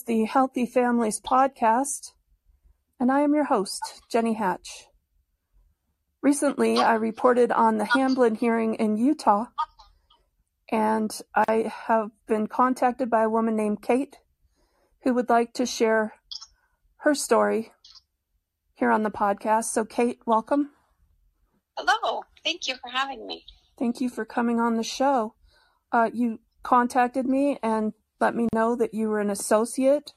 Is the Healthy Families Podcast, and I am your host, Jenny Hatch. Recently, I reported on the Hamblin hearing in Utah, and I have been contacted by a woman named Kate who would like to share her story here on the podcast. So, Kate, welcome. Hello. Thank you for having me. Thank you for coming on the show. Uh, you contacted me and let me know that you were an associate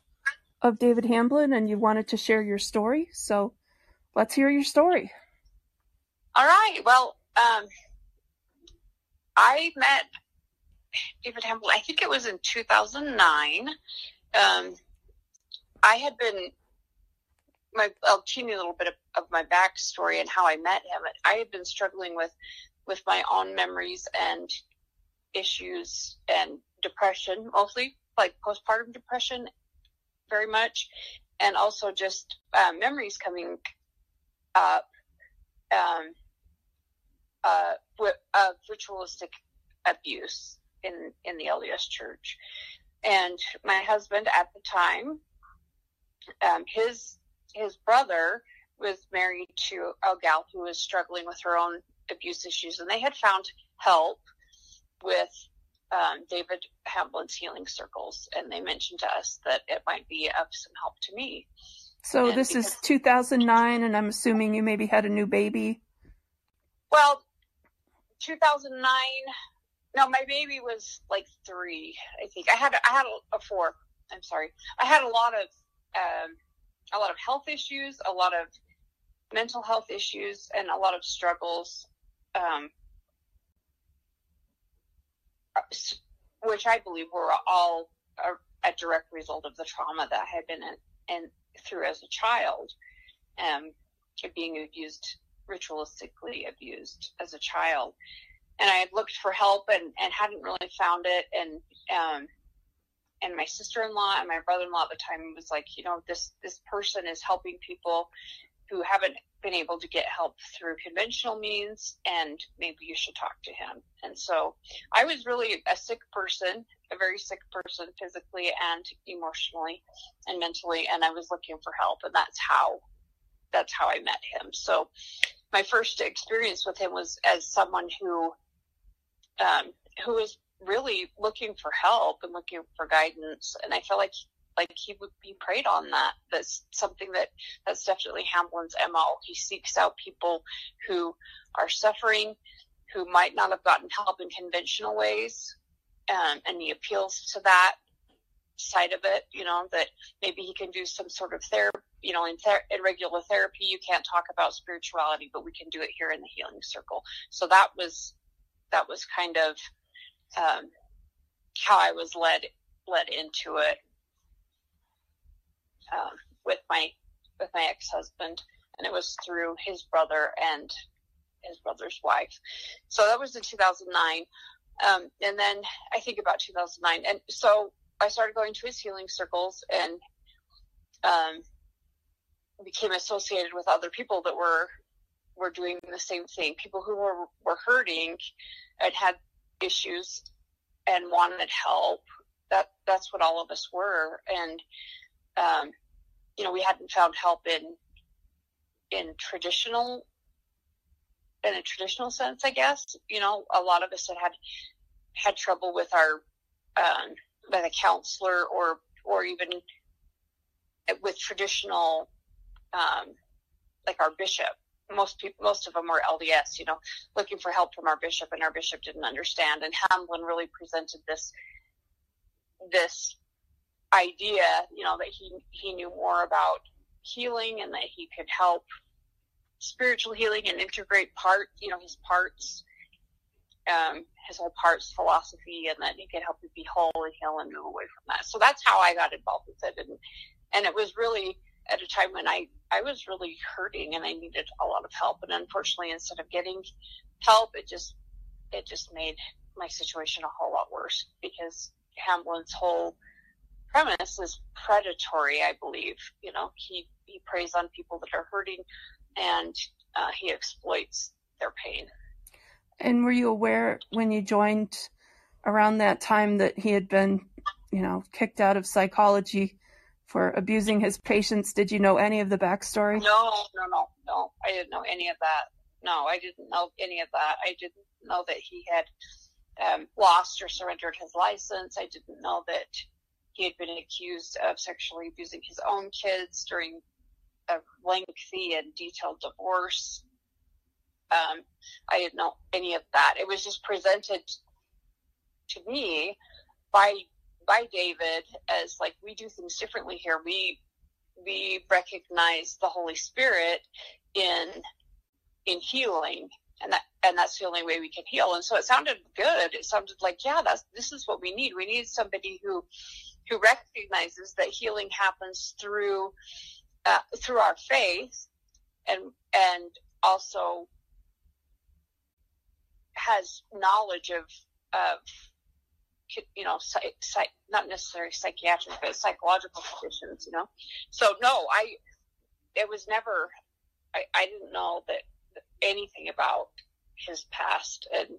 of David Hamblin and you wanted to share your story. So let's hear your story. All right. Well, um, I met David Hamblin, I think it was in 2009. Um, I had been, my, I'll tell you a little bit of, of my backstory and how I met him. I had been struggling with, with my own memories and issues and depression, mostly like postpartum depression, very much, and also just uh, memories coming up um, uh, of ritualistic abuse in in the LDS Church. And my husband at the time, um, his his brother was married to a gal who was struggling with her own abuse issues, and they had found help with um, David Hamblin's healing circles, and they mentioned to us that it might be of some help to me. So and this because, is 2009, and I'm assuming you maybe had a new baby. Well, 2009. No, my baby was like three. I think I had I had a, a four. I'm sorry. I had a lot of um, a lot of health issues, a lot of mental health issues, and a lot of struggles. Um, which I believe were all a, a, direct result of the trauma that I had been in, in through as a child, um, being abused, ritualistically abused as a child. And I had looked for help and, and hadn't really found it. And, um, and my sister-in-law and my brother-in-law at the time was like, you know, this, this person is helping people who haven't been able to get help through conventional means and maybe you should talk to him. And so I was really a sick person, a very sick person physically and emotionally and mentally and I was looking for help and that's how that's how I met him. So my first experience with him was as someone who um, who was really looking for help and looking for guidance and I felt like like he would be preyed on that. That's something that that's definitely Hamblin's mo. He seeks out people who are suffering, who might not have gotten help in conventional ways, um, and he appeals to that side of it. You know that maybe he can do some sort of therapy. You know, in, ther- in regular therapy, you can't talk about spirituality, but we can do it here in the healing circle. So that was that was kind of um, how I was led led into it um, with my with my ex husband, and it was through his brother and his brother's wife. So that was in 2009, um, and then I think about 2009, and so I started going to his healing circles and um, became associated with other people that were were doing the same thing. People who were were hurting and had issues and wanted help. That that's what all of us were, and um, you know, we hadn't found help in in traditional in a traditional sense, I guess. You know, a lot of us had had, had trouble with our um, with a counselor or or even with traditional um, like our bishop. Most people, most of them were LDS, you know, looking for help from our bishop, and our bishop didn't understand. And Hamblin really presented this this idea, you know, that he he knew more about healing and that he could help spiritual healing and integrate part, you know, his parts, um, his whole parts philosophy, and that he could help you be whole and heal and move away from that. So that's how I got involved with it, and and it was really at a time when I I was really hurting and I needed a lot of help, and unfortunately, instead of getting help, it just it just made my situation a whole lot worse because Hamblin's whole premise is predatory, I believe. You know, he, he preys on people that are hurting and uh, he exploits their pain. And were you aware when you joined around that time that he had been you know, kicked out of psychology for abusing his patients. Did you know any of the backstory? No, no, no, no. I didn't know any of that. No, I didn't know any of that. I didn't know that he had um, lost or surrendered his license. I didn't know that he had been accused of sexually abusing his own kids during a lengthy and detailed divorce. Um, I didn't know any of that. It was just presented to me by by David as like we do things differently here. We we recognize the Holy Spirit in in healing and that and that's the only way we can heal. And so it sounded good. It sounded like, yeah, that's this is what we need. We need somebody who who recognizes that healing happens through uh, through our faith and and also has knowledge of of you know psych, psych, not necessarily psychiatric but psychological conditions you know? So no i it was never i i didn't know that anything about his past and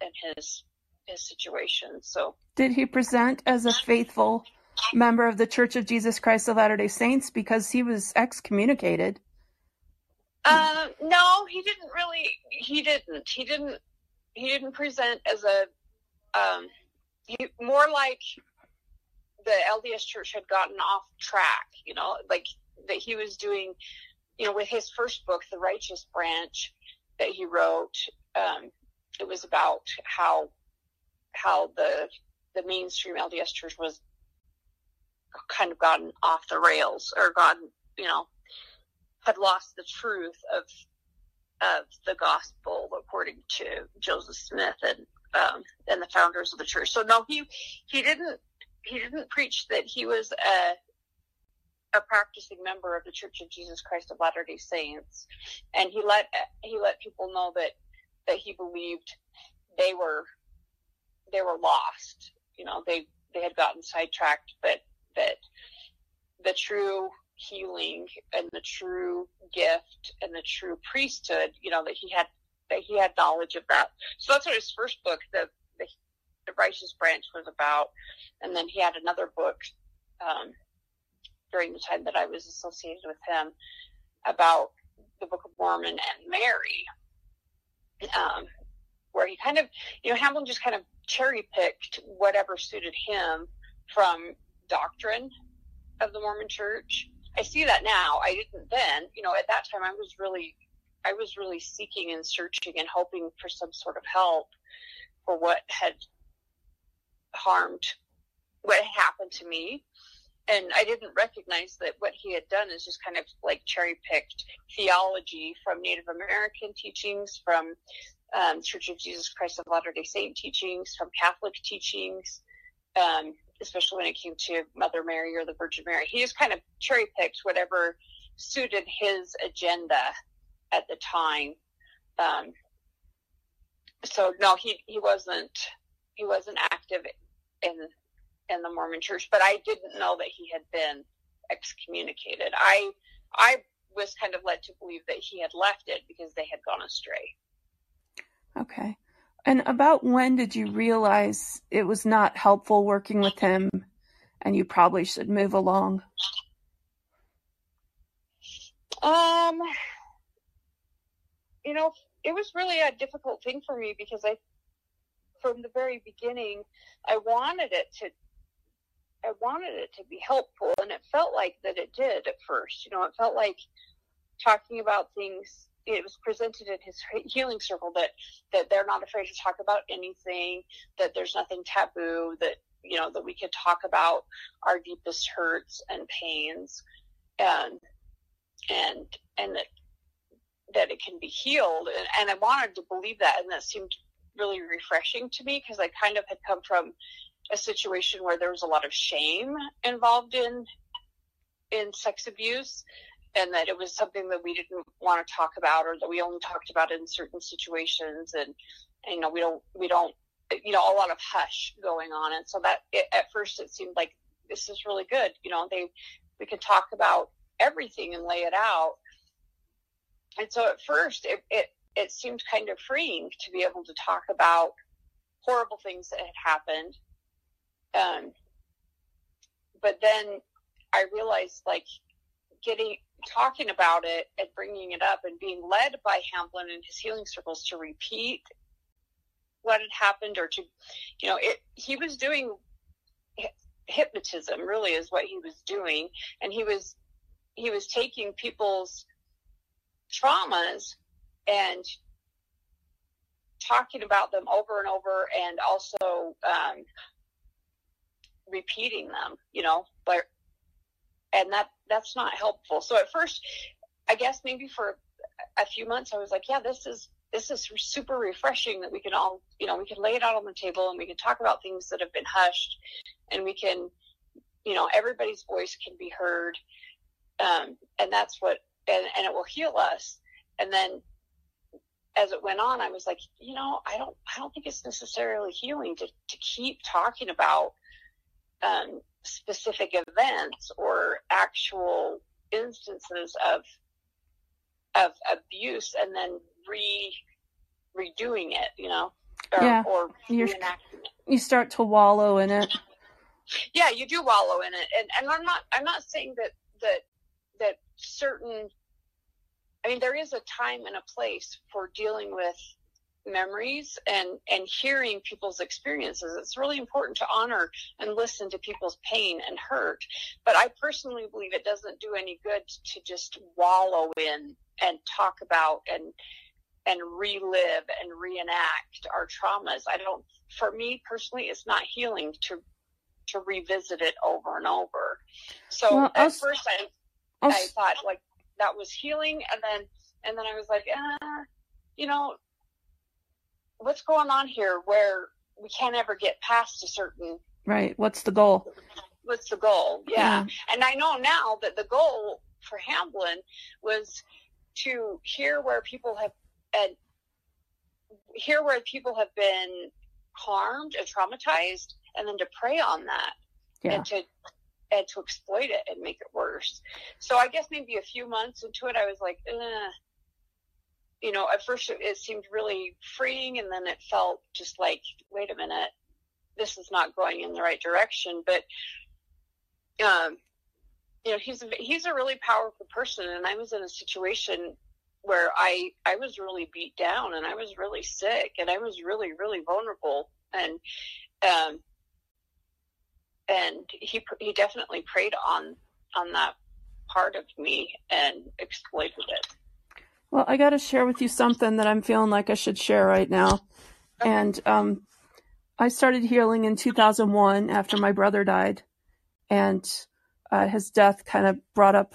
and his his situation. So, did he present as a faithful member of the Church of Jesus Christ of Latter Day Saints because he was excommunicated? Uh, no, he didn't really. He didn't. He didn't. He didn't present as a. Um, he, more like the LDS Church had gotten off track. You know, like that he was doing. You know, with his first book, The Righteous Branch, that he wrote, um, it was about how how the the mainstream LDS church was kind of gotten off the rails or gotten, you know, had lost the truth of of the gospel according to Joseph Smith and um, and the founders of the church. So no, he he didn't he didn't preach that he was a a practicing member of the Church of Jesus Christ of Latter Day Saints, and he let he let people know that that he believed they were they were lost. You know, they they had gotten sidetracked, but that the true healing and the true gift and the true priesthood, you know, that he had that he had knowledge of that. So that's what his first book, the the, the righteous branch, was about. And then he had another book um, during the time that I was associated with him about the Book of Mormon and Mary, um, where he kind of, you know, Hamblin just kind of cherry picked whatever suited him from doctrine of the Mormon Church. I see that now. I didn't then. You know, at that time, I was really, I was really seeking and searching and hoping for some sort of help for what had harmed, what happened to me. And I didn't recognize that what he had done is just kind of like cherry picked theology from Native American teachings, from um, Church of Jesus Christ of Latter day Saint teachings, from Catholic teachings, um, especially when it came to Mother Mary or the Virgin Mary. He just kind of cherry picked whatever suited his agenda at the time. Um, so no, he, he wasn't he wasn't active in in the Mormon Church, but I didn't know that he had been excommunicated. I I was kind of led to believe that he had left it because they had gone astray. Okay. And about when did you realize it was not helpful working with him and you probably should move along? Um, you know, it was really a difficult thing for me because I, from the very beginning, I wanted it to, I wanted it to be helpful and it felt like that it did at first. You know, it felt like talking about things it was presented in his healing circle that that they're not afraid to talk about anything, that there's nothing taboo, that you know that we could talk about our deepest hurts and pains, and and and that that it can be healed. And, and I wanted to believe that, and that seemed really refreshing to me because I kind of had come from a situation where there was a lot of shame involved in in sex abuse and that it was something that we didn't want to talk about or that we only talked about in certain situations and, and you know we don't we don't you know a lot of hush going on. And so that it, at first it seemed like this is really good you know they we could talk about everything and lay it out. And so at first it, it it seemed kind of freeing to be able to talk about horrible things that had happened. Um, but then I realized like getting talking about it and bringing it up and being led by Hamblin and his healing circles to repeat what had happened or to, you know, it, he was doing hypnotism really is what he was doing. And he was, he was taking people's traumas and talking about them over and over and also, um, repeating them, you know, but, and that, that's not helpful. So at first, I guess maybe for a few months, I was like, yeah, this is, this is super refreshing that we can all, you know, we can lay it out on the table and we can talk about things that have been hushed and we can, you know, everybody's voice can be heard. Um, and that's what, and, and it will heal us. And then as it went on, I was like, you know, I don't, I don't think it's necessarily healing to, to keep talking about, um, specific events or actual instances of, of abuse and then re redoing it, you know, or, yeah. or reenacting it. You start to wallow in it. Yeah, you do wallow in it, and and I'm not I'm not saying that that that certain. I mean, there is a time and a place for dealing with memories and and hearing people's experiences it's really important to honor and listen to people's pain and hurt but i personally believe it doesn't do any good to just wallow in and talk about and and relive and reenact our traumas. I don't, for me personally, it's not healing to, to revisit it over and over. So well, at first I, i I thought like that was healing. And then, and then I was like, uh, you know, what's going on here where we can't ever get past a certain. Right. What's the goal? What's the goal? Yeah. yeah. And I know now that the goal for Hamblin was to hear where people have and hear where people have been harmed and traumatized and then to prey on that yeah. and to and to exploit it and make it worse. So I guess maybe a few months into it, I was like, eh. You know, at first it, it seemed really freeing, and then it felt just like, wait a minute, this is not going in the right direction. But, um, you know, he's a, he's a really powerful person, and I was in a situation where I I was really beat down and I was really sick and I was really really vulnerable and um and he he definitely preyed on on that part of me and exploited it. Well, I got to share with you something that I'm feeling like I should share right now. And um I started healing in 2001 after my brother died and uh, his death kind of brought up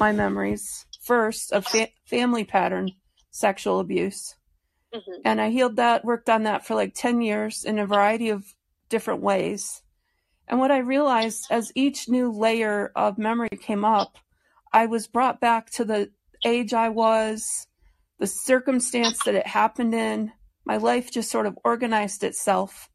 my memories first of fa- family pattern sexual abuse. Mm-hmm. And I healed that, worked on that for like 10 years in a variety of different ways. And what I realized as each new layer of memory came up, I was brought back to the age I was, the circumstance that it happened in. My life just sort of organized itself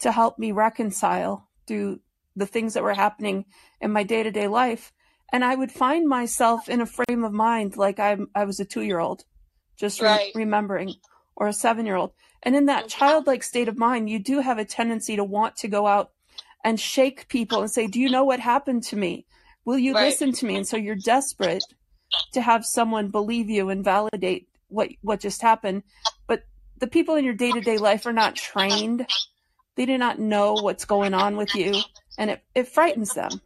to help me reconcile through the things that were happening in my day to day life and I would find myself in a frame of mind like I I was a two year old, just right. re- remembering, or a seven year old. And in that mm-hmm. childlike state of mind, you do have a tendency to want to go out and shake people and say, "Do you know what happened to me? Will you right. listen to me?" And so you're desperate to have someone believe you and validate what what just happened. But the people in your day to day life are not trained. They do not know what's going on with you, and it, it frightens them.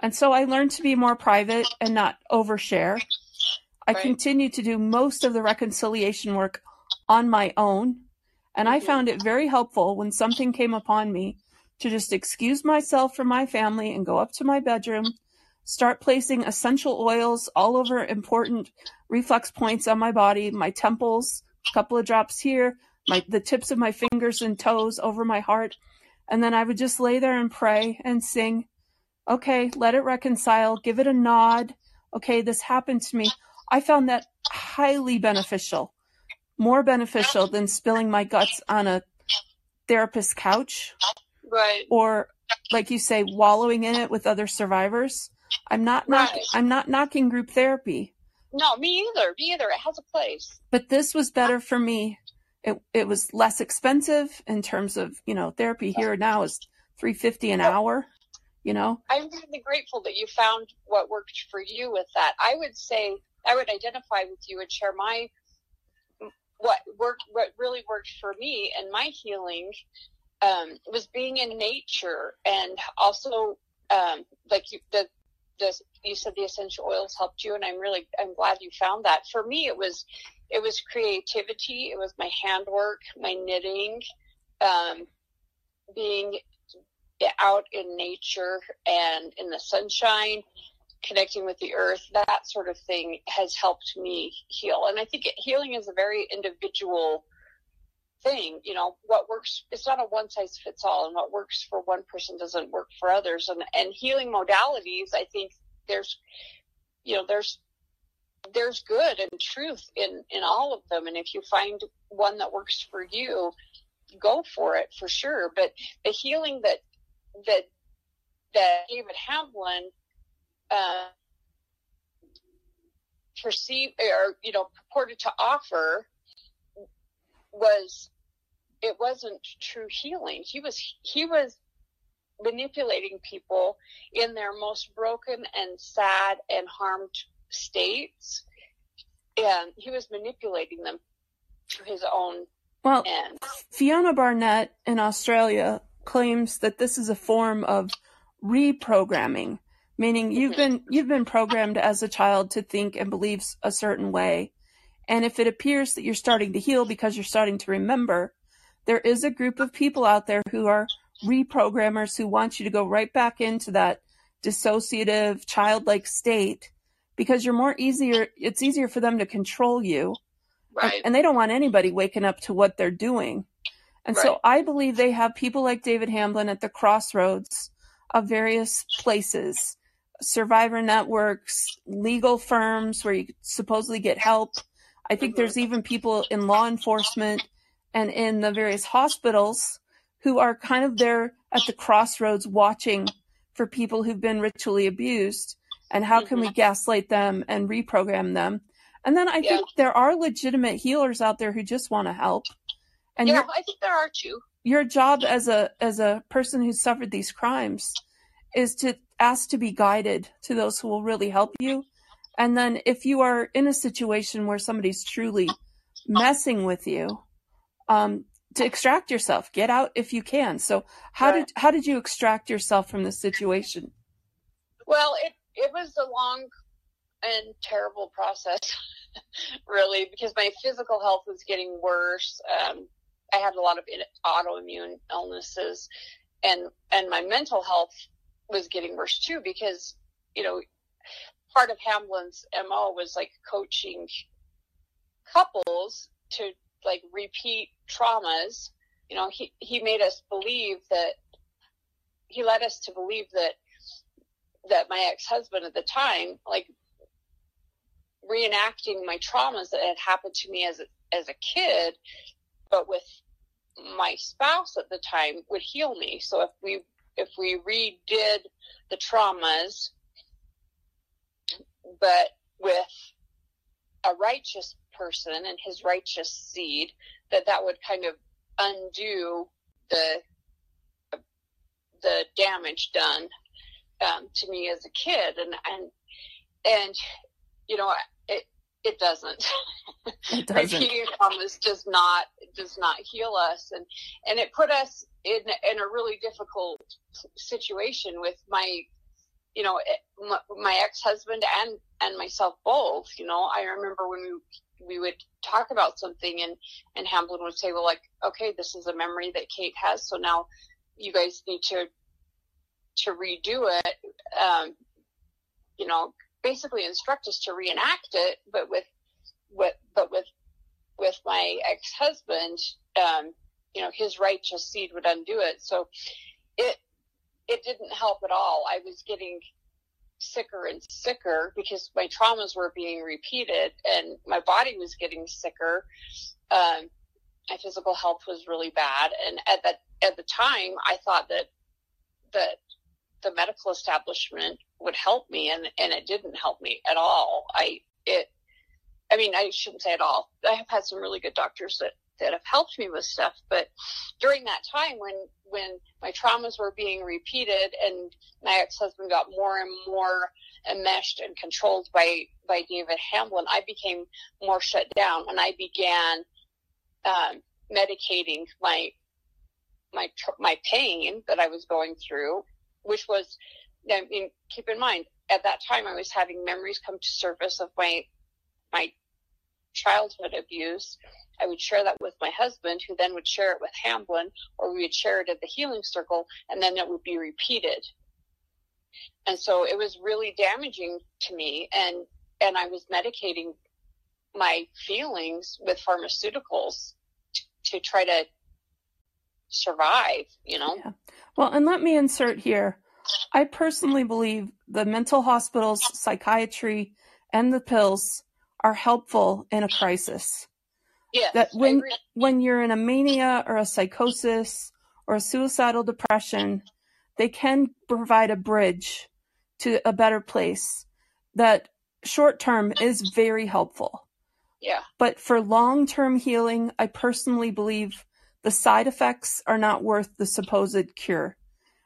And so I learned to be more private and not overshare. I right. continued to do most of the reconciliation work on my own. And I mm-hmm. found it very helpful when something came upon me to just excuse myself from my family and go up to my bedroom, start placing essential oils all over important reflex points on my body, my temples, a couple of drops here, my the tips of my fingers and toes over my heart. And then I would just lay there and pray and sing okay, let it reconcile, give it a nod. Okay, this happened to me. I found that highly beneficial, more beneficial than spilling my guts on a therapist's couch. Right. Or, like you say, wallowing in it with other survivors. I'm not, right. knock, I'm not knocking group therapy. No, me either. Me either. It has a place. But this was better for me. It it was less expensive in terms of you know therapy here now is three fifty an hour you know? I'm really grateful that you found what worked for you with that. I would say I would identify with you and share my what worked what really worked for me and my healing um, was being in nature and also um, like you, the you said the essential oils helped you and I'm really I'm glad you found that. For me it was it was creativity, it was my handwork, my knitting, um, being out in nature and in the sunshine, connecting with the earth, that sort of thing has helped me heal. And I think healing is a very individual thing. You know, what works, it's not a one size fits all, and what works for one person doesn't work for others. And, and healing modalities, I think there's, you know, there's, there's good and truth in, in all of them. And if you find one that works for you, go for it for sure. But the healing that that that David Hamblin uh, perceived or you know purported to offer was it wasn't true healing. He was he was manipulating people in their most broken and sad and harmed states, and he was manipulating them to his own well, end. Fiona Barnett in Australia claims that this is a form of reprogramming, meaning you've Mm-hmm. been you've been programmed as a child to think and believe a certain way. And if it appears that you're starting to heal because you're starting to remember, there is a group of people out there who are reprogrammers who want you to go right back into that dissociative childlike state because you're more easier it's easier for them to control you and, Right. and they don't want anybody waking up to what they're doing. And so I believe they have people like David Hamblin at the crossroads of various places, survivor networks, legal firms where you supposedly get help. I think there's even people in law enforcement and in the various hospitals who are kind of there at the crossroads watching for people who've been ritually abused and how can we mm-hmm. gaslight them and reprogram them. And then I Yeah. think there are legitimate healers out there who just want to help. And yeah, your I think there are two. your job as a as a person who suffered these crimes is to ask to be guided to those who will really help you. And then if you are in a situation where somebody's truly messing with you, um, to extract yourself, get out if you can. So how Right. did how did you extract yourself from this situation? Well, it it was a long and terrible process, really, because my physical health was getting worse. Um, I had a lot of autoimmune illnesses, and and my mental health was getting worse too because you know part of Hamblin's mo was like coaching couples to like repeat traumas. You know, he he made us believe that he led us to believe that that my ex-husband at the time like reenacting my traumas that had happened to me as a, as a kid but with my spouse at the time would heal me so if we if we redid the traumas but with a righteous person and his righteous seed that that would kind of undo the the damage done um, to me as a kid, and and and you know it it doesn't. It doesn't. Repeating traumas does not does not heal us, and and it put us in in a really difficult situation with my you know my, my ex husband and and myself both. You know, I remember when we we would talk about something and and Hamblin would say, well, like okay, this is a memory that Kate has, so now you guys need to to redo it, um, you know, basically instruct us to reenact it, but with, with, but with, with my ex-husband, um, you know, his righteous seed would undo it. So it, it didn't help at all. I was getting sicker and sicker because my traumas were being repeated and my body was getting sicker. Um, my physical health was really bad. And at that, at the time, I thought that, that the medical establishment would help me and, and it didn't help me at all. I, it, I mean, I shouldn't say at all. I have had some really good doctors that, that have helped me with stuff. But during that time when when my traumas were being repeated and my ex-husband got more and more enmeshed and controlled by by David Hamblin, I became more shut down and I began um, medicating my my my pain that I was going through, which was I mean, keep in mind at that time I was having memories come to surface of my my childhood abuse. I would share that with my husband, who then would share it with Hamblin, or we would share it at the healing circle, and then it would be repeated. And so it was really damaging to me, and and I was medicating my feelings with pharmaceuticals to, to try to survive. You know. Yeah. Well, and let me insert here. I personally believe the mental hospitals, psychiatry, and the pills are helpful in a crisis. Yes, that when when you're in a mania or a psychosis or a suicidal depression, they can provide a bridge to a better place. That short term is very helpful. Yeah. But for long term healing, I personally believe the side effects are not worth the supposed cure.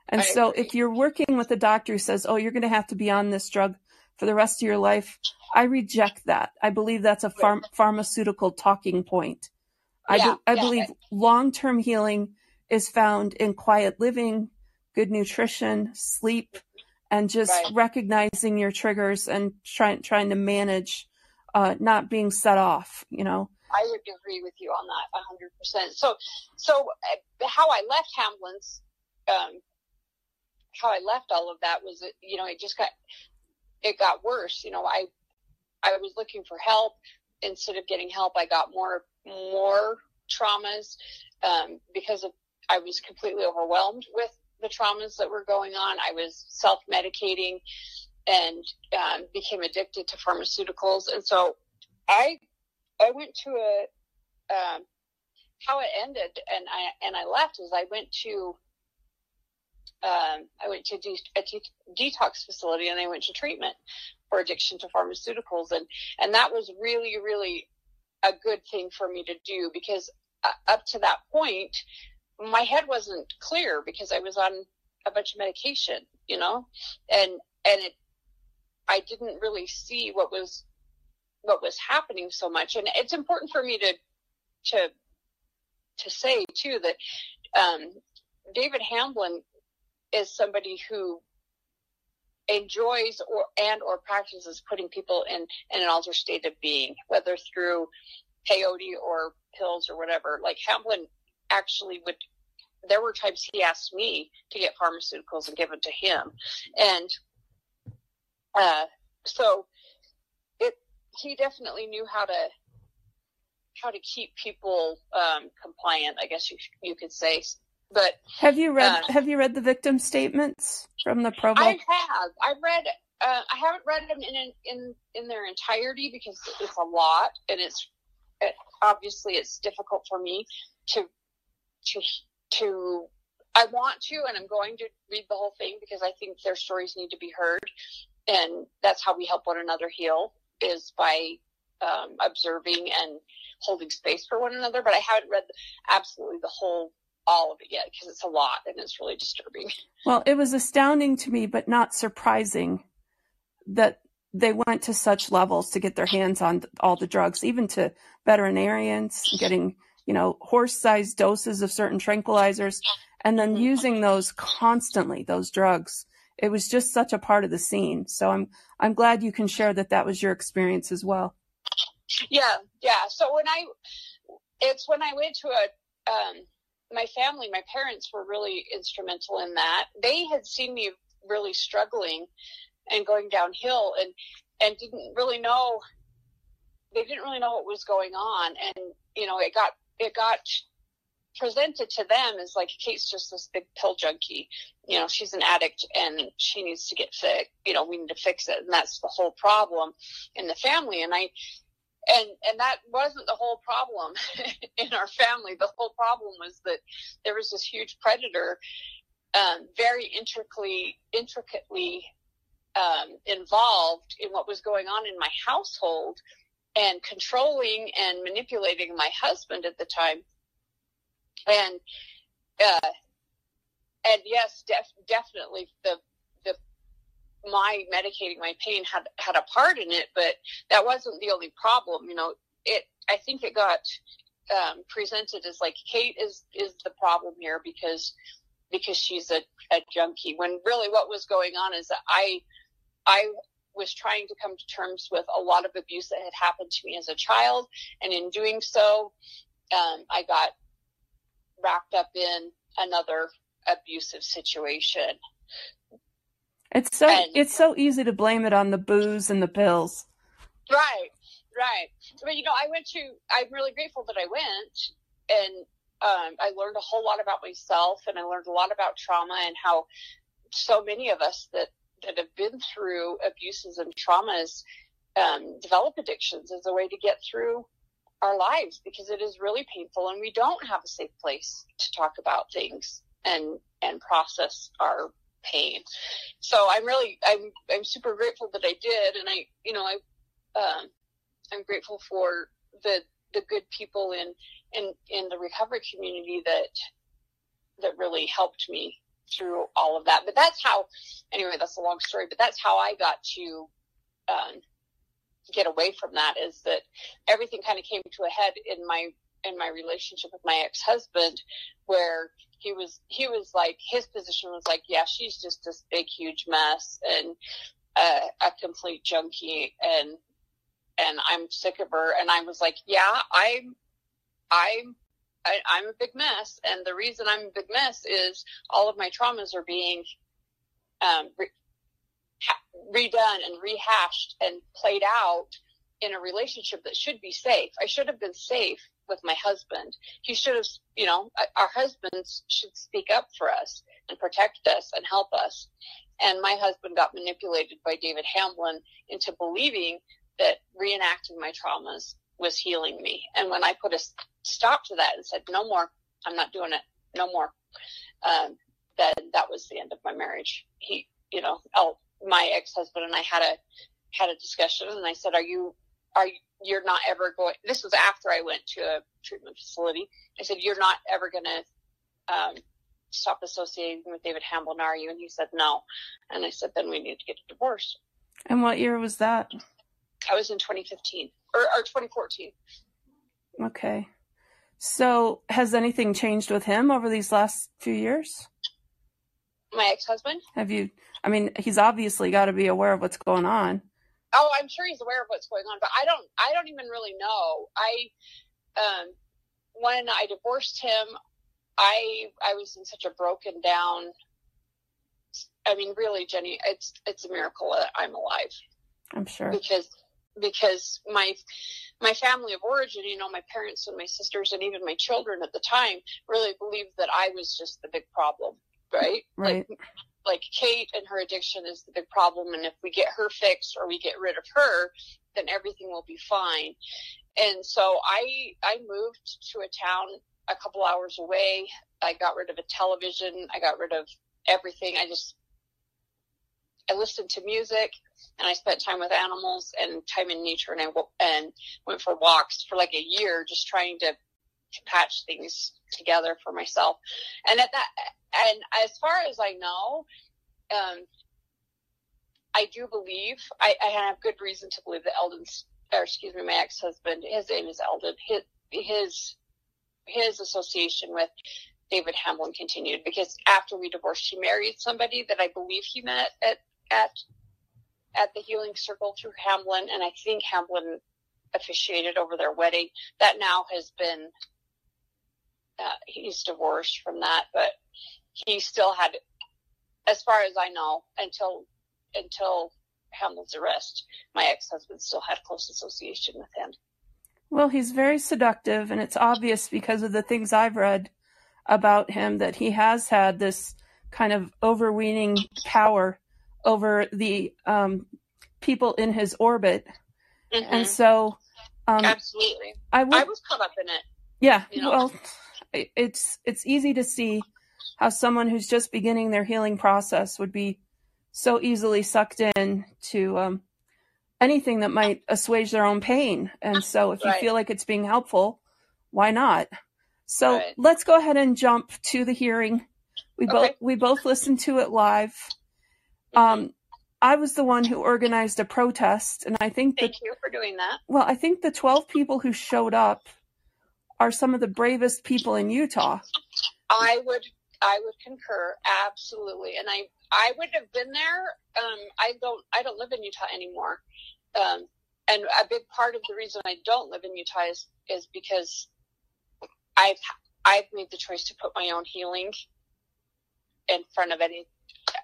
And I so agree. if you're working with a doctor who says, oh, you're going to have to be on this drug for the rest of your life, I reject that. I believe that's a pharm- pharmaceutical talking point. I, yeah, be- I yeah. believe long term healing is found in quiet living, good nutrition, sleep, and just right. recognizing your triggers and trying trying to manage uh, not being set off. You know. I would agree with you on that hundred percent. So, so uh, how I left Hamblin's, um, how I left all of that was, you know, it just got it got worse. You know, I I was looking for help. Instead of getting help, I got more more traumas um, because of I was completely overwhelmed with the traumas that were going on. I was self medicating and um, became addicted to pharmaceuticals, and so I I went to a um, how it ended, and I and I left is I went to um, I went to a detox facility and I went to treatment for addiction to pharmaceuticals. And, and that was really, really a good thing for me to do because uh, up to that point, my head wasn't clear because I was on a bunch of medication, you know, and, and it, I didn't really see what was, what was happening so much. And it's important for me to, to, to say too that, um, David Hamblin is somebody who enjoys or and or practices putting people in, in an altered state of being, whether through peyote or pills or whatever. Like Hamblin actually would there were times he asked me to get pharmaceuticals and give them to him. And uh, so it he definitely knew how to how to keep people um, compliant, I guess you you could say. But have you read uh, have you read the victim statements from the Provo? I have. I read. Uh, I haven't read them in in in their entirety because it's a lot, and it's it, obviously it's difficult for me to to to. I want to, and I'm going to read the whole thing because I think their stories need to be heard, and that's how we help one another heal is by um, observing and holding space for one another. But I haven't read absolutely the whole all of it yet because it's a lot and it's really disturbing. Well, it was astounding to me, but not surprising that they went to such levels to get their hands on all the drugs, even to veterinarians getting, you know, horse-sized doses of certain tranquilizers and then mm-hmm. using those constantly, those drugs. It was just such a part of the scene. So I'm, I'm glad you can share that that was your experience as well. Yeah. Yeah. So when I, it's when I went to a, um, my family, my parents were really instrumental in that. They had seen me really struggling and going downhill and, and didn't really know, they didn't really know what was going on. And, you know, it got, it got presented to them as like Kate's just this big pill junkie. You know, she's an addict and she needs to get fixed. You know, we need to fix it. And that's the whole problem in the family. And I, and and that wasn't the whole problem in our family. The whole problem was that there was this huge predator, um, very intricately intricately um, involved in what was going on in my household, and controlling and manipulating my husband at the time. And uh, and yes, def- definitely the the my medicating my pain had had a part in it, but that wasn't the only problem. You know, it I think it got um, presented as like Kate is is the problem here because because she's a, a junkie. When really what was going on is that I I was trying to come to terms with a lot of abuse that had happened to me as a child, and in doing so, um, I got wrapped up in another abusive situation. It's so and, it's so easy to blame it on the booze and the pills. Right, right. But you know, I went to. I'm really grateful that I went, and um, I learned a whole lot about myself, and I learned a lot about trauma and how so many of us that that have been through abuses and traumas um, develop addictions as a way to get through our lives because it is really painful and we don't have a safe place to talk about things and and process our pain. So I'm really I'm I'm super grateful that I did and I you know I um, I'm grateful for the the good people in in in the recovery community that that really helped me through all of that. But that's how, anyway, that's a long story, but that's how I got to um, get away from that is that everything kind of came to a head in my in my relationship with my ex-husband where he was he was like his position was like yeah she's just this big huge mess and uh, a complete junkie and and I'm sick of her and I was like yeah I'm I'm I, I'm a big mess, and the reason I'm a big mess is all of my traumas are being um, re- redone and rehashed and played out in a relationship that should be safe. I should have been safe with my husband. He should have, you know, our husbands should speak up for us and protect us and help us. And my husband got manipulated by David Hamblin into believing that reenacting my traumas was healing me. And when I put a stop to that and said, no more, I'm not doing it, no more, um, then that was the end of my marriage. He, you know, my ex-husband and I had a, had a discussion and I said, are you, are you, you're not ever going, this was after I went to a treatment facility. I said, you're not ever going to, um, stop associating with David Hamblin, are you? And he said, no. And I said, then we need to get a divorce. And what year was that? I was in 2015 or, or 2014. Okay. So has anything changed with him over these last few years? My ex-husband? Have you, I mean, he's obviously got to be aware of what's going on. Oh, I'm sure he's aware of what's going on, but I don't, I don't even really know. I, um, when I divorced him, I, I was in such a broken down, I mean, really, Jenny, it's, it's a miracle that I'm alive. I'm sure. Because because my my family of origin, you know, my parents and my sisters and even my children at the time really believed that I was just the big problem, right? Right. Like, like Kate and her addiction is the big problem, and if we get her fixed or we get rid of her, then everything will be fine. And so I I moved to a town a couple hours away. I got rid of a television. I got rid of everything. I just I listened to music and I spent time with animals and time in nature and I and went for walks for like a year just trying to, to patch things together for myself. And at that and as far as I know, um, I do believe I, I have good reason to believe that Eldon's or excuse me, my ex husband, his name is Eldon, his his his association with David Hamblin continued because after we divorced, he married somebody that I believe he met at at at the Healing Circle through Hamblin, and I think Hamblin officiated over their wedding. That now has been uh, he's divorced from that, but he still had, as far as I know, until until Hamblin's arrest, my ex-husband still had close association with him. Well, he's very seductive, and it's obvious because of the things I've read about him that he has had this kind of overweening power over the um, people in his orbit. Mm-hmm. And so, um, absolutely, I, would, I was caught up in it. Yeah, you know? well, it's it's easy to see how someone who's just beginning their healing process would be so easily sucked in to um, anything that might assuage their own pain. And so if you feel like it's being helpful, why not? So Right. let's go ahead and jump to the hearing. We both we both listened to it live. Mhm. Um, I was the one who organized a protest, and I think Thank you for doing that. well, I think the twelve people who showed up are some of the bravest people in Utah. I would I would concur absolutely, and I I would have been there. Um, I don't I don't live in Utah anymore, um, and a big part of the reason I don't live in Utah is is because I've I've made the choice to put my own healing in front of any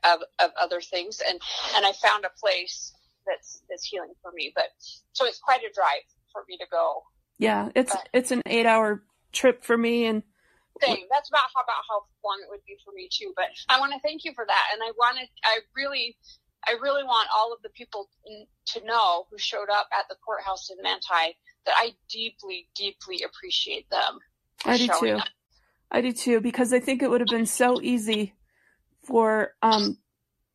of, of other things, and and I found a place that's that's healing for me. But so it's quite a drive for me to go. Yeah, it's Right. it's an eight hour trip for me, and Same. That's about how about how long it would be for me too. But I want to thank you for that, and I wanted, I really, I really want all of the people to know who showed up at the courthouse in Manti that I deeply, deeply appreciate them. I do too. up. I do too, because I think it would have been so easy for um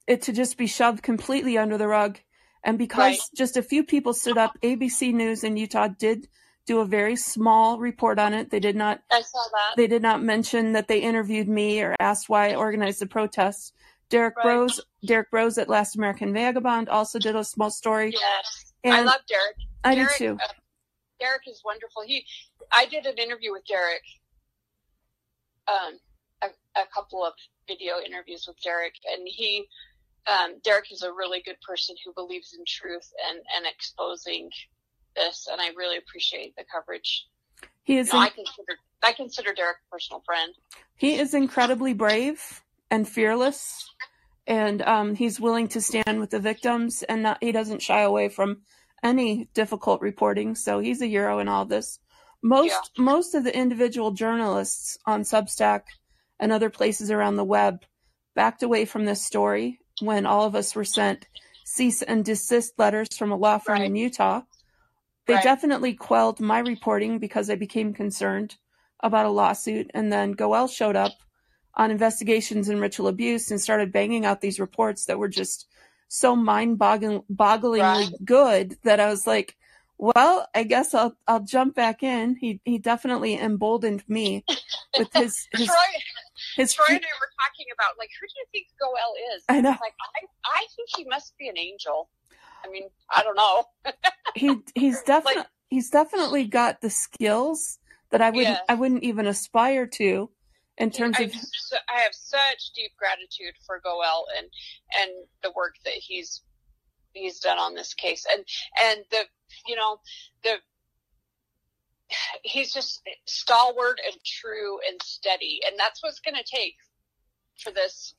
it to just be shoved completely under the rug. And because Right. just a few people stood up, ABC News in Utah did do a very small report on it. They did not I saw that. they did not mention that they interviewed me or asked why I organized the protests. Derek Right. Broze Derek Broze at Last American Vagabond also did a small story. Yes, And I love Derek. I Derek, do too. uh, Derek is wonderful. He, I did an interview with Derek. Um, a, a couple of video interviews with Derek, and he, um, Derek is a really good person who believes in truth and and exposing this, and I really appreciate the coverage. He is No, in- I consider I consider Derek a personal friend. he is incredibly brave and fearless and um, he's willing to stand with the victims and not, he doesn't shy away from any difficult reporting. So he's a hero in all this. Most most of the individual journalists on substack and other places around the web backed away from this story when all of us were sent cease and desist letters from a law firm in utah they Right. definitely quelled my reporting because i became concerned about a lawsuit and then goel showed up on investigations and ritual abuse and started banging out these reports that were just so mind-bogglingly Right. good that I was like, well, I guess I'll I'll jump back in. He he definitely emboldened me with his his Troy, his Troy and I were talking about like who do you think Goel is? I know. Like I I think he must be an angel. I mean, I don't know. he he's definitely he's definitely got the skills that I wouldn't Yes. I wouldn't even aspire to in terms I, of I have such deep gratitude for Goel and and the work that he's he's done on this case and and the you know the he's just stalwart and true and steady and that's what's going to take for this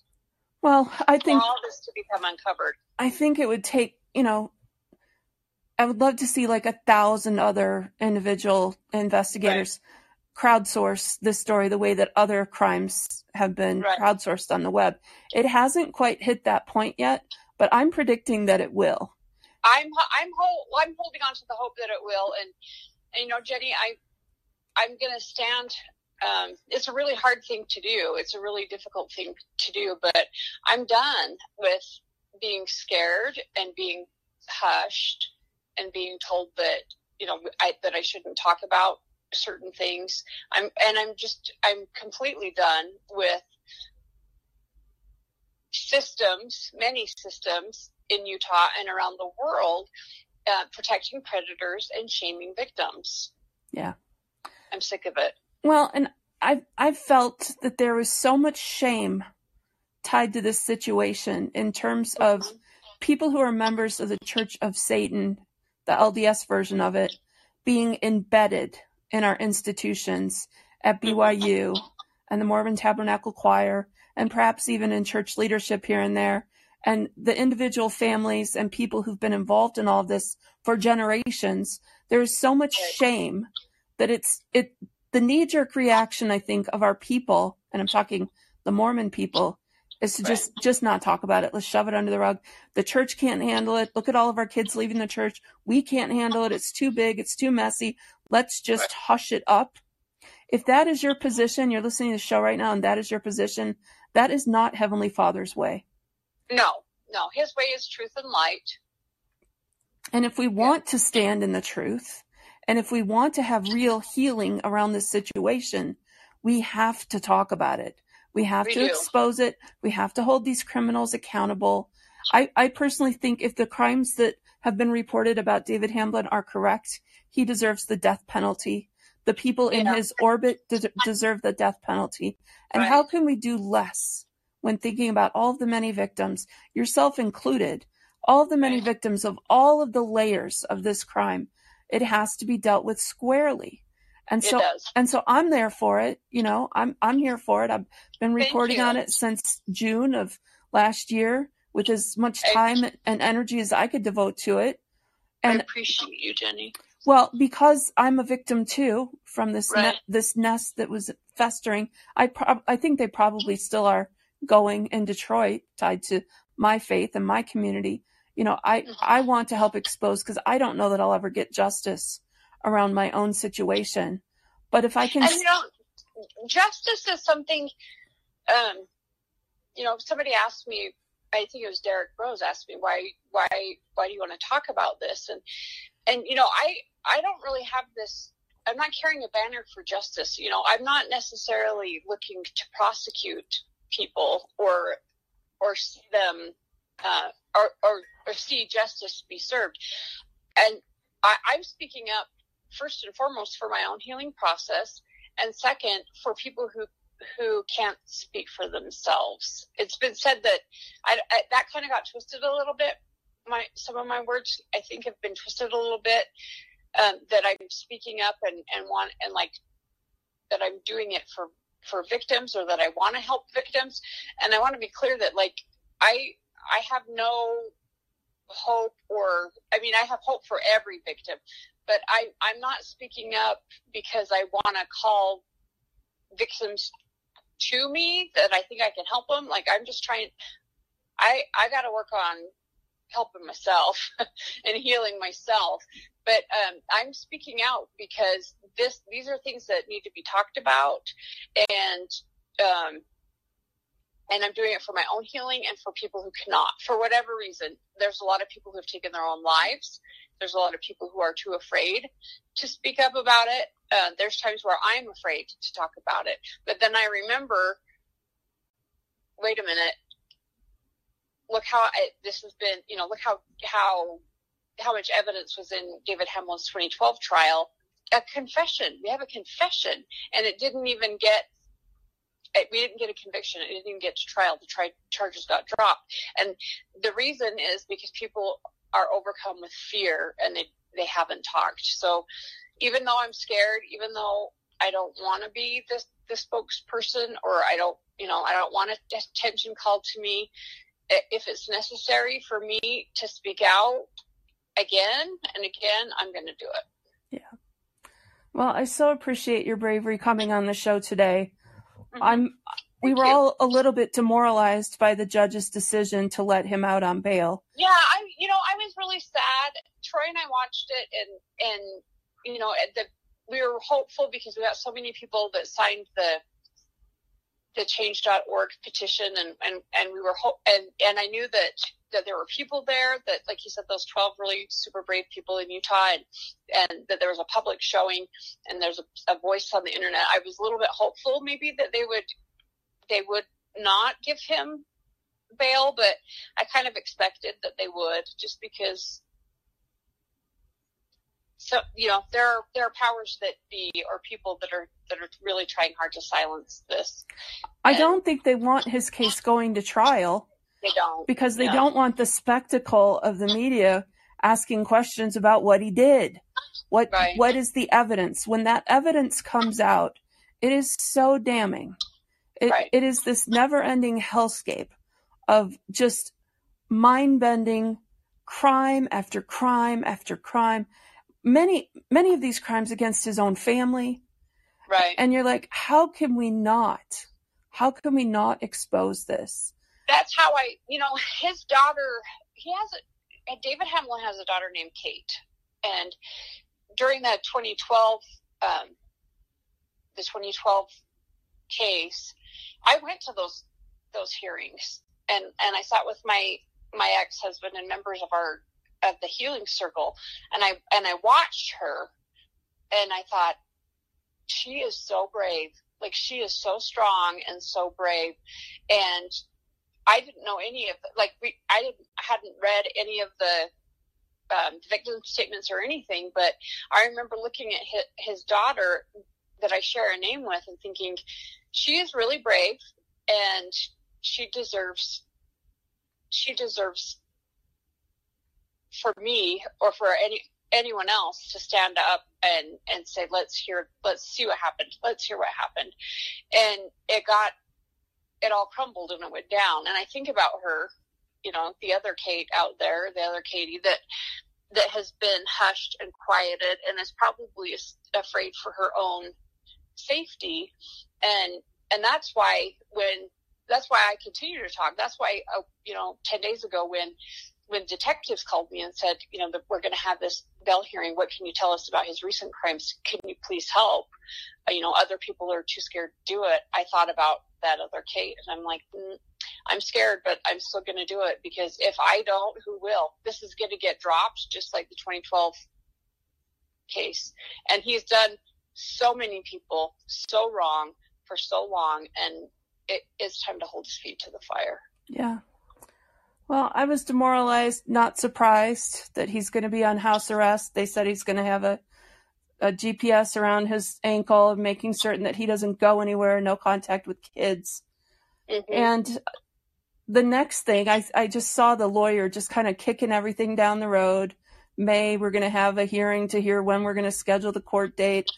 well, I think all this to become uncovered. I think it would take, you know, I would love to see like a thousand other individual investigators crowdsource this story the way that other crimes have been Right. crowdsourced on the web. It hasn't quite hit that point yet, but I'm predicting that it will. I'm I'm hol- I'm holding on to the hope that it will, and, and you know, Jenny, I I'm gonna stand. Um, it's a really hard thing to do. It's a really difficult thing to do, but I'm done with being scared and being hushed and being told that you know I, that I shouldn't talk about certain things. I'm and I'm just I'm completely done with systems, many systems in Utah and around the world, uh, protecting predators and shaming victims. Yeah. I'm sick of it. Well, and I've I've felt that there was so much shame tied to this situation in terms of people who are members of the Church of Satan, the LDS version of it, being embedded in our institutions at BYU and the Mormon Tabernacle Choir, and perhaps even in church leadership here and there, and the individual families and people who've been involved in all this for generations. There is so much shame that it's it the knee jerk reaction I think of our people, and I'm talking the Mormon people, is to Right. just just not talk about it. Let's shove it under the rug. The church can't handle it. Look at all of our kids leaving the church. We can't handle it. It's too big. It's too messy. Let's just Right. hush it up. If that is your position, you're listening to the show right now, and that is your position, that is not Heavenly Father's way. No, no. His way is truth and light. And if we want to stand in the truth, and if we want to have real healing around this situation, we have to talk about it. We have We to do. expose it. We have to hold these criminals accountable. I, I personally think if the crimes that have been reported about David Hamblin are correct, he deserves the death penalty. The people in Yeah. his orbit de- deserve the death penalty. And Right. how can we do less when thinking about all of the many victims, yourself included, all of the many Right. victims of all of the layers of this crime? It has to be dealt with squarely. And so and so I'm there for it. You know, I'm I'm here for it. I've been Thank reporting on it since June of last year with as much I- time and energy as I could devote to it. And I appreciate you, Jenny. well, because I'm a victim too from this ne- this nest that was festering. I I think they probably still are going in Detroit, tied to my faith and my community. You know, I Mhm. I want to help expose because I don't know that I'll ever get justice around my own situation. But if I can, And you know, justice is something. Um, you know, somebody asked me. I think it was Derek Broze asked me why why why do you want to talk about this and and you know I I don't really have this. I'm not carrying a banner for justice. You know, I'm not necessarily looking to prosecute people or or see them uh, or, or or see justice be served. And I, I'm speaking up first and foremost for my own healing process, and second for people who who can't speak for themselves. It's been said that I, I that kind of got twisted a little bit. My some of my words I think have been twisted a little bit. Um, that I'm speaking up and and want and like that I'm doing it for for victims or that I want to help victims. And I want to be clear that like I I have no hope or I mean I have hope for every victim, but I I'm not speaking up because I want to call victims to me that I think I can help them. Like I'm just trying I I got to work on helping myself and healing myself. But um, I'm speaking out because this these are things that need to be talked about, and um, and I'm doing it for my own healing and for people who cannot, for whatever reason. There's a lot of people who have taken their own lives. There's a lot of people who are too afraid to speak up about it. Uh, there's times where I'm afraid to talk about it, but then I remember, wait a minute, look how I, this has been. You know, look how how how much evidence was in David Hamblin's 2012 trial. A confession. We have a confession, and it didn't even get. We didn't get a conviction. It didn't even get to trial. The tri- charges got dropped, and the reason is because people are overcome with fear, and they they haven't talked. So, even though I'm scared, even though I don't want to be this the spokesperson, or I don't, you know, I don't want attention called to me. If it's necessary for me to speak out, again and again, I'm going to do it. Yeah. Well, I so appreciate your bravery coming on the show today. Mm-hmm. I'm we were you. all a little bit demoralized by the judge's decision to let him out on bail. Yeah, I you know I was really sad. Troy and I watched it, and and you know at the we were hopeful because we got so many people that signed the the change.org petition and and and we were hope and and I knew that that there were people there that like you said those 12 really super brave people in Utah and and that there was a public showing and there's a, a voice on the internet I was a little bit hopeful maybe that they would they would not give him bail but I kind of expected that they would just because so you know there are there are powers that be or people that are that are really trying hard to silence this I And- don't think they want his case going to trial they don't because they Yeah. don't want the spectacle of the media asking questions about what he did. What Right. what is the evidence? When that evidence comes out, it is so damning. It, Right. it is this never-ending hellscape of just mind-bending crime after crime after crime. Many many of these crimes against his own family, right and you're like, how can we not? How can we not expose this? that's how I, you know, his daughter, he has a, David Hamblin has a daughter named Kate. And during that 2012, um, the 2012 case, I went to those, those hearings and, and I sat with my, my ex-husband and members of our, of the healing circle, and I and I watched her, and I thought, she is so brave. Like she is so strong and so brave, and I didn't know any of the, like we I didn't hadn't read any of the um, victim statements or anything, but I remember looking at his, his daughter that I share a name with and thinking, she is really brave and she deserves she deserves for me or for any anyone else to stand up and and say let's hear let's see what happened. Let's hear what happened. And it got it all crumbled and it went down. And i think about her you know the other kate out there the other katie that that has been hushed and quieted and is probably afraid for her own safety and and that's why when that's why I continue to talk. That's why, uh, you know, 10 days ago when, when detectives called me and said, you know, we're going to have this bail hearing. What can you tell us about his recent crimes? Can you please help? Uh, you know, other people are too scared to do it. I thought about that other Kate and I'm like, mm, I'm scared, but I'm still going to do it because if I don't, who will? This is going to get dropped just like the 2012 case. And he's done so many people so wrong for so long. And it is time to hold his feet to the fire. Yeah. Well, I was demoralized, not surprised that he's going to be on house arrest. They said he's going to have a, a GPS around his ankle, making certain that he doesn't go anywhere, no contact with kids. Mm-hmm. And the next thing, I, I just saw the lawyer just kind of kicking everything down the road. May, we're going to have a hearing to hear when we're going to schedule the court date.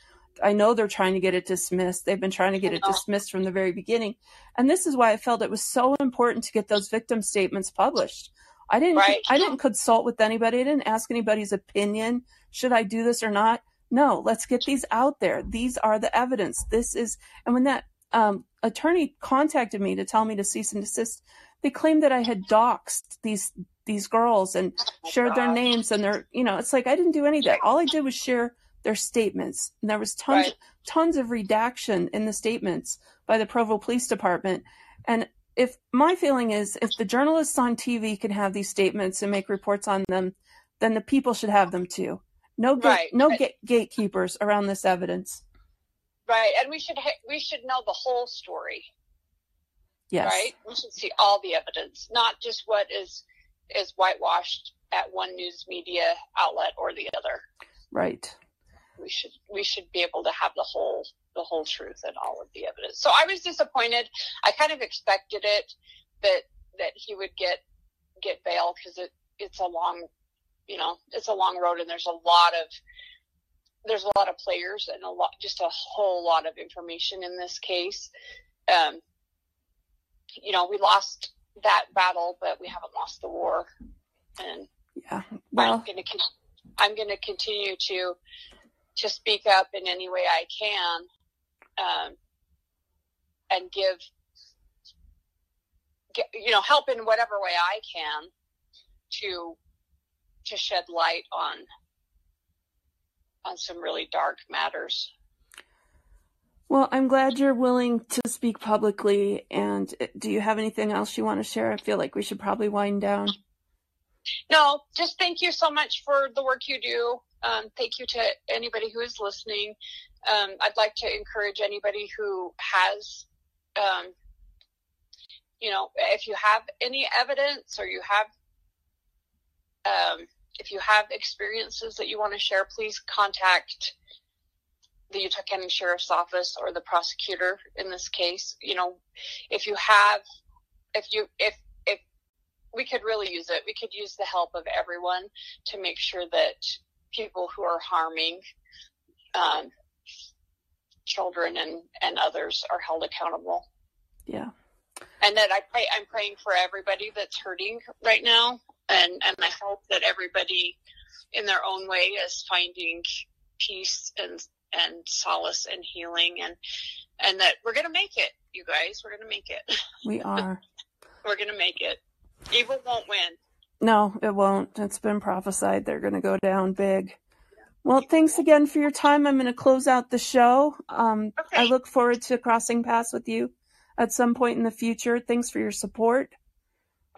I know they're trying to get it dismissed. They've been trying to get it dismissed from the very beginning. And this is why I felt it was so important to get those victim statements published. I didn't right. I didn't consult with anybody. I didn't ask anybody's opinion. Should I do this or not? No, let's get these out there. These are the evidence. This is and when that um, attorney contacted me to tell me to cease and desist, they claimed that I had doxxed these these girls and oh shared their names and their you know, it's like I didn't do any of that. All I did was share their statements. And there was tons right. tons of redaction in the statements by the Provo Police Department. And if my feeling is if the journalists on TV can have these statements and make reports on them, then the people should have them too. No gate, right. no right. gatekeepers around this evidence. Right, and we should ha- we should know the whole story. Yes. Right, we should see all the evidence, not just what is is whitewashed at one news media outlet or the other. Right we should we should be able to have the whole the whole truth and all of the evidence. So I was disappointed. I kind of expected it that that he would get get bail because it it's a long you know it's a long road and there's a lot of there's a lot of players and a lot just a whole lot of information in this case. Um, you know, we lost that battle, but we haven't lost the war. And yeah, well, I'm going to I'm going to continue to to speak up in any way I can um, and give, get, you know, help in whatever way I can to to shed light on on some really dark matters. Well, I'm glad you're willing to speak publicly. And uh, do you have anything else you want to share? I feel like we should probably wind down. No, just thank you so much for the work you do. Um, thank you to anybody who is listening. Um, I'd like to encourage anybody who has, um, you know, if you have any evidence or you have, um, if you have experiences that you want to share, please contact the Utah County Sheriff's Office or the prosecutor in this case. You know, if you have, if you, if, if we could really use it, we could use the help of everyone to make sure that people who are harming um, children and, and others are held accountable. Yeah. And that I pray, I'm praying for everybody that's hurting right now. And, and I hope that everybody in their own way is finding peace and, and solace and healing and, and that we're going to make it, you guys. We're going to make it. We are. we're going to make it. Evil won't win. No, it won't. It's been prophesied they're going to go down big. Well, thanks again for your time. I'm going to close out the show. Um, okay. I look forward to crossing paths with you at some point in the future. Thanks for your support.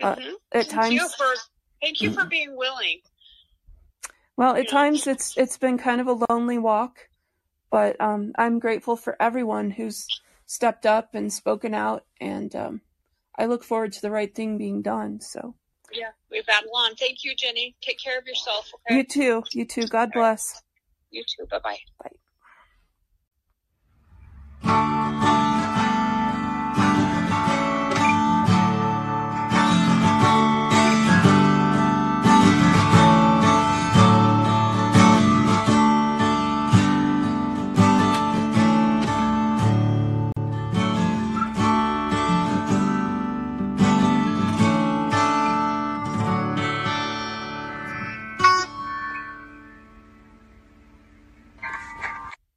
Uh, mm-hmm. Uh, at thank times, you for thank you for being willing Well, at times it's it's been kind of a lonely walk, but um, I'm grateful for everyone who's stepped up and spoken out, and um, I look forward to the right thing being done. So. Yeah, we battle on. Thank you, Jenny. Take care of yourself. Okay? You too. You too. God bless. You too. Bye-bye. Bye.